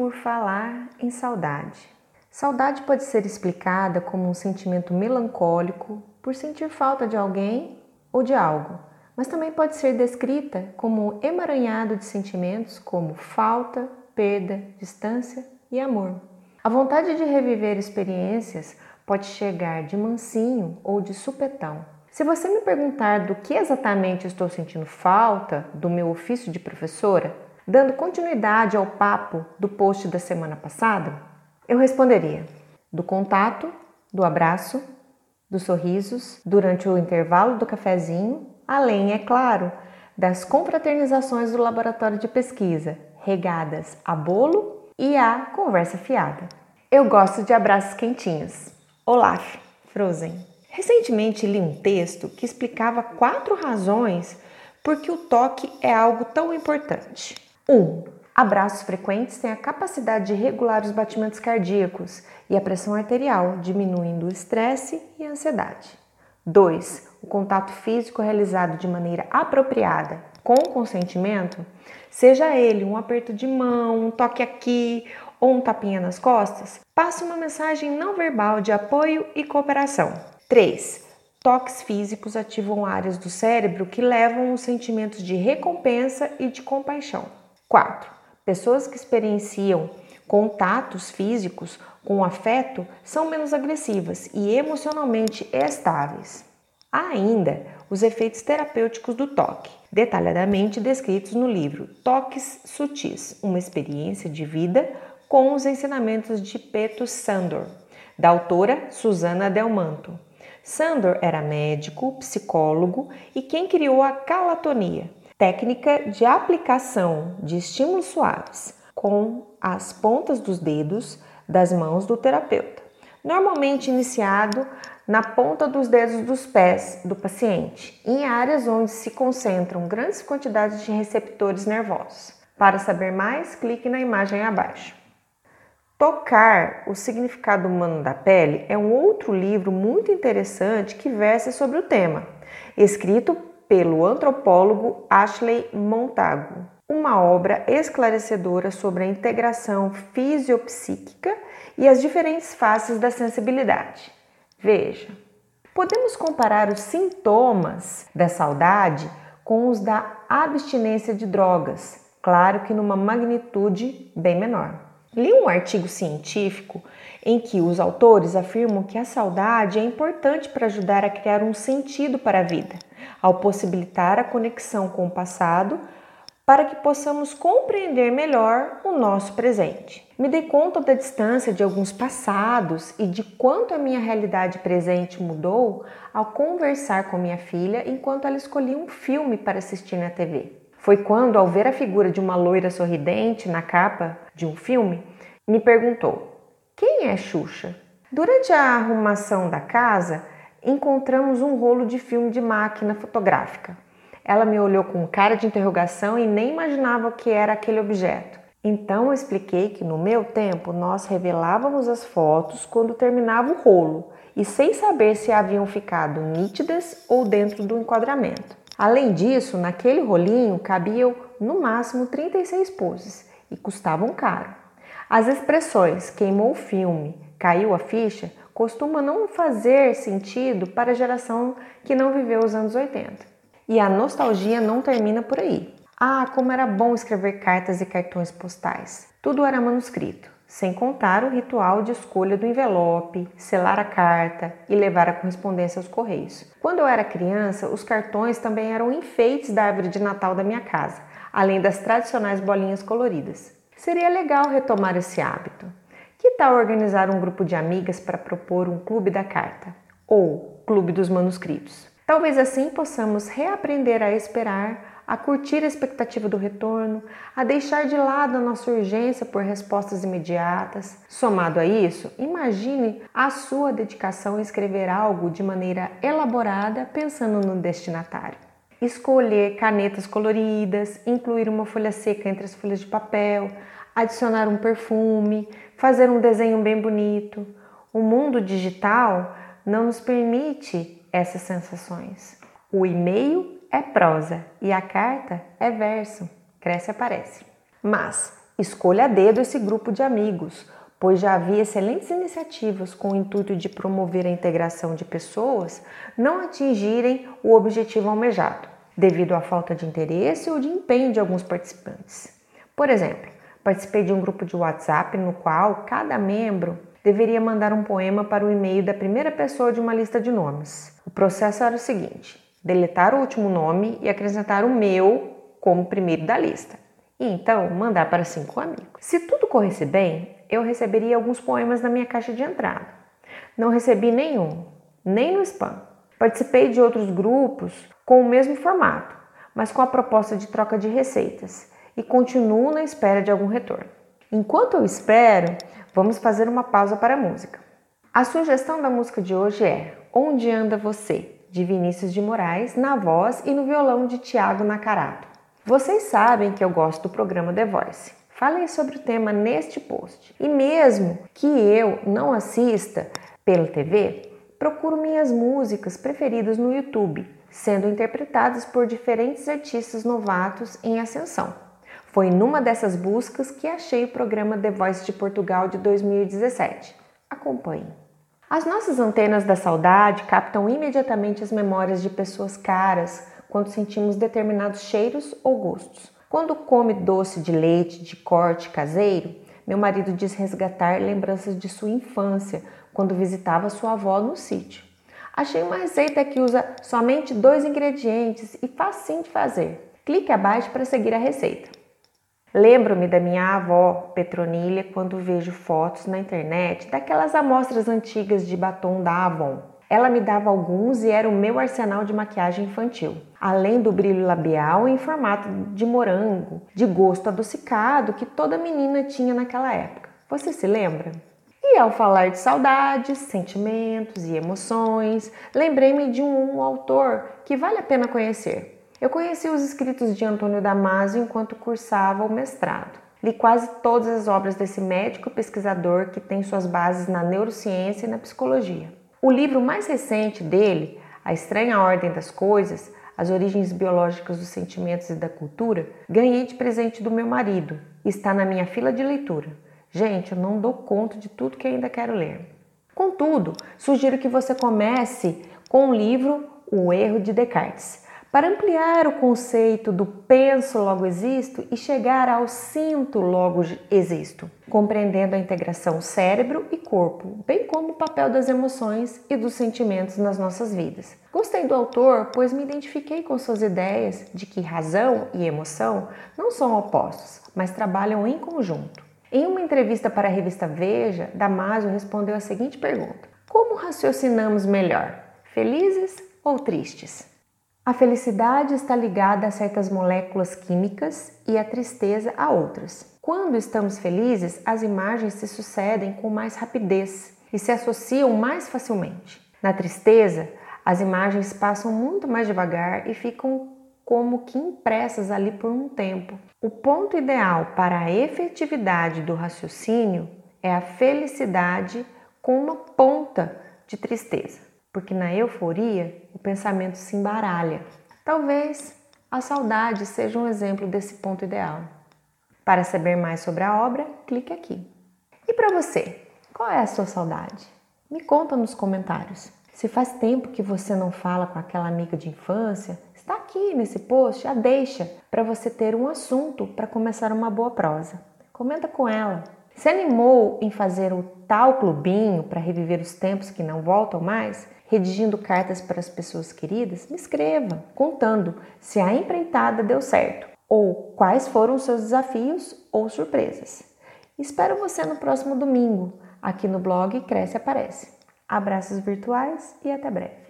por falar em saudade. Saudade pode ser explicada como um sentimento melancólico por sentir falta de alguém ou de algo, mas também pode ser descrita como um emaranhado de sentimentos como falta, perda, distância e amor. A vontade de reviver experiências pode chegar de mansinho ou de supetão. Se você me perguntar do que exatamente estou sentindo falta do meu ofício de professora, dando continuidade ao papo do post da semana passada, eu responderia: do contato, do abraço, dos sorrisos durante o intervalo do cafezinho, além, é claro, das confraternizações do laboratório de pesquisa, regadas a bolo e a conversa fiada. Eu gosto de abraços quentinhos. Olaf, Frozen. Recentemente li um texto que explicava quatro razões por que o toque é algo tão importante. 1. Um, abraços frequentes têm a capacidade de regular os batimentos cardíacos e a pressão arterial, diminuindo o estresse e a ansiedade. 2. O contato físico realizado de maneira apropriada, com consentimento, seja ele um aperto de mão, um toque aqui ou um tapinha nas costas, passa uma mensagem não verbal de apoio e cooperação. 3. Toques físicos ativam áreas do cérebro que levam os sentimentos de recompensa e de compaixão. 4. Pessoas que experienciam contatos físicos com afeto são menos agressivas e emocionalmente estáveis. Há ainda os efeitos terapêuticos do toque, detalhadamente descritos no livro Toques Sutis, uma experiência de vida com os ensinamentos de Peto Sandor, da autora Susana Delmanto. Sandor era médico, psicólogo e quem criou a calatonia, técnica de aplicação de estímulos suaves com as pontas dos dedos das mãos do terapeuta, normalmente iniciado na ponta dos dedos dos pés do paciente, em áreas onde se concentram grandes quantidades de receptores nervosos. Para saber mais, clique na imagem abaixo. Tocar o significado humano da pele é um outro livro muito interessante que versa sobre o tema, escrito pelo antropólogo Ashley Montagu. Uma obra esclarecedora sobre a integração fisiopsíquica e as diferentes faces da sensibilidade. Veja, podemos comparar os sintomas da saudade com os da abstinência de drogas, claro que numa magnitude bem menor. Li um artigo científico em que os autores afirmam que a saudade é importante para ajudar a criar um sentido para a vida, ao possibilitar a conexão com o passado para que possamos compreender melhor o nosso presente. Me dei conta da distância de alguns passados e de quanto a minha realidade presente mudou ao conversar com minha filha enquanto ela escolhia um filme para assistir na TV. Foi quando, ao ver a figura de uma loira sorridente na capa de um filme, me perguntou: Quem é Xuxa? Durante a arrumação da casa, encontramos um rolo de filme de máquina fotográfica. Ela me olhou com cara de interrogação e nem imaginava o que era aquele objeto. Então eu expliquei que no meu tempo nós revelávamos as fotos quando terminava o rolo e sem saber se haviam ficado nítidas ou dentro do enquadramento. Além disso, naquele rolinho cabiam no máximo 36 poses e custavam caro. As expressões queimou o filme, caiu a ficha costuma não fazer sentido para a geração que não viveu os anos 80. E a nostalgia não termina por aí. Ah, como era bom escrever cartas e cartões postais. Tudo era manuscrito sem contar o ritual de escolha do envelope, selar a carta e levar a correspondência aos correios. Quando eu era criança, os cartões também eram enfeites da árvore de Natal da minha casa, além das tradicionais bolinhas coloridas. Seria legal retomar esse hábito. Que tal organizar um grupo de amigas para propor um clube da carta ou clube dos manuscritos? Talvez assim possamos reaprender a esperar a curtir a expectativa do retorno, a deixar de lado a nossa urgência por respostas imediatas. Somado a isso, imagine a sua dedicação em escrever algo de maneira elaborada pensando no destinatário. Escolher canetas coloridas, incluir uma folha seca entre as folhas de papel, adicionar um perfume, fazer um desenho bem bonito. O mundo digital não nos permite essas sensações. O e-mail é prosa e a carta é verso, cresce aparece. Mas Escolha a dedo esse grupo de amigos, pois já havia excelentes iniciativas com o intuito de promover a integração de pessoas não atingirem o objetivo almejado, devido à falta de interesse ou de empenho de alguns participantes. Por exemplo, participei de um grupo de WhatsApp no qual cada membro deveria mandar um poema para o e-mail da primeira pessoa de uma lista de nomes. O processo era o seguinte: deletar o último nome e acrescentar o meu como primeiro da lista. E então mandar para cinco amigos. Se tudo corresse bem, eu receberia alguns poemas na minha caixa de entrada. Não recebi nenhum, nem no spam. Participei de outros grupos com o mesmo formato, mas com a proposta de troca de receitas e continuo na espera de algum retorno. Enquanto eu espero, vamos fazer uma pausa para a música. A sugestão da música de hoje é Onde Anda Você, de Vinícius de Moraes, na voz e no violão de Tiago Nacarato. Vocês sabem que eu gosto do programa The Voice. Falei sobre o tema neste post. E mesmo que eu não assista pela TV, procuro minhas músicas preferidas no YouTube, sendo interpretadas por diferentes artistas novatos em ascensão. Foi numa dessas buscas que achei o programa The Voice de Portugal de 2017. Acompanhe. As nossas antenas da saudade captam imediatamente as memórias de pessoas caras quando sentimos determinados cheiros ou gostos. Quando come doce de leite de corte caseiro, meu marido diz resgatar lembranças de sua infância, quando visitava sua avó no sítio. Achei uma receita que usa somente dois ingredientes e facinho de fazer. Clique abaixo para seguir a receita. Lembro-me da minha avó Petronilha quando vejo fotos na internet daquelas amostras antigas de batom da Avon. Ela me dava alguns e era o meu arsenal de maquiagem infantil, além do brilho labial em formato de morango, de gosto adocicado que toda menina tinha naquela época. Você se lembra? E ao falar de saudades, sentimentos e emoções, lembrei-me de um autor que vale a pena conhecer. Eu conheci os escritos de Antônio Damasio enquanto cursava o mestrado. Li quase todas as obras desse médico pesquisador que tem suas bases na neurociência e na psicologia. O livro mais recente dele, A Estranha Ordem das Coisas, As Origens Biológicas dos Sentimentos e da Cultura, ganhei de presente do meu marido e está na minha fila de leitura. Gente, eu não dou conta de tudo que ainda quero ler. Contudo, sugiro que você comece com o livro O Erro de Descartes, para ampliar o conceito do penso logo existo e chegar ao sinto logo existo, compreendendo a integração cérebro e corpo, bem como o papel das emoções e dos sentimentos nas nossas vidas. Gostei do autor, pois me identifiquei com suas ideias de que razão e emoção não são opostos, mas trabalham em conjunto. Em uma entrevista para a revista Veja, Damasio respondeu a seguinte pergunta: Como raciocinamos melhor, felizes ou tristes? A felicidade está ligada a certas moléculas químicas e a tristeza a outras. Quando estamos felizes, as imagens se sucedem com mais rapidez e se associam mais facilmente. Na tristeza, as imagens passam muito mais devagar e ficam como que impressas ali por um tempo. O ponto ideal para a efetividade do raciocínio é a felicidade com uma ponta de tristeza porque na euforia o pensamento se embaralha. Talvez a saudade seja um exemplo desse ponto ideal. Para saber mais sobre a obra, clique aqui. E para você, qual é a sua saudade? Me conta nos comentários. Se faz tempo que você não fala com aquela amiga de infância, está aqui nesse post, a deixa para você ter um assunto para começar uma boa prosa. Comenta com ela. Se animou em fazer o tal clubinho para reviver os tempos que não voltam mais? redigindo cartas para as pessoas queridas, me escreva contando se a empreitada deu certo ou quais foram os seus desafios ou surpresas. Espero você no próximo domingo, aqui no blog Cresce Aparece. Abraços virtuais e até breve.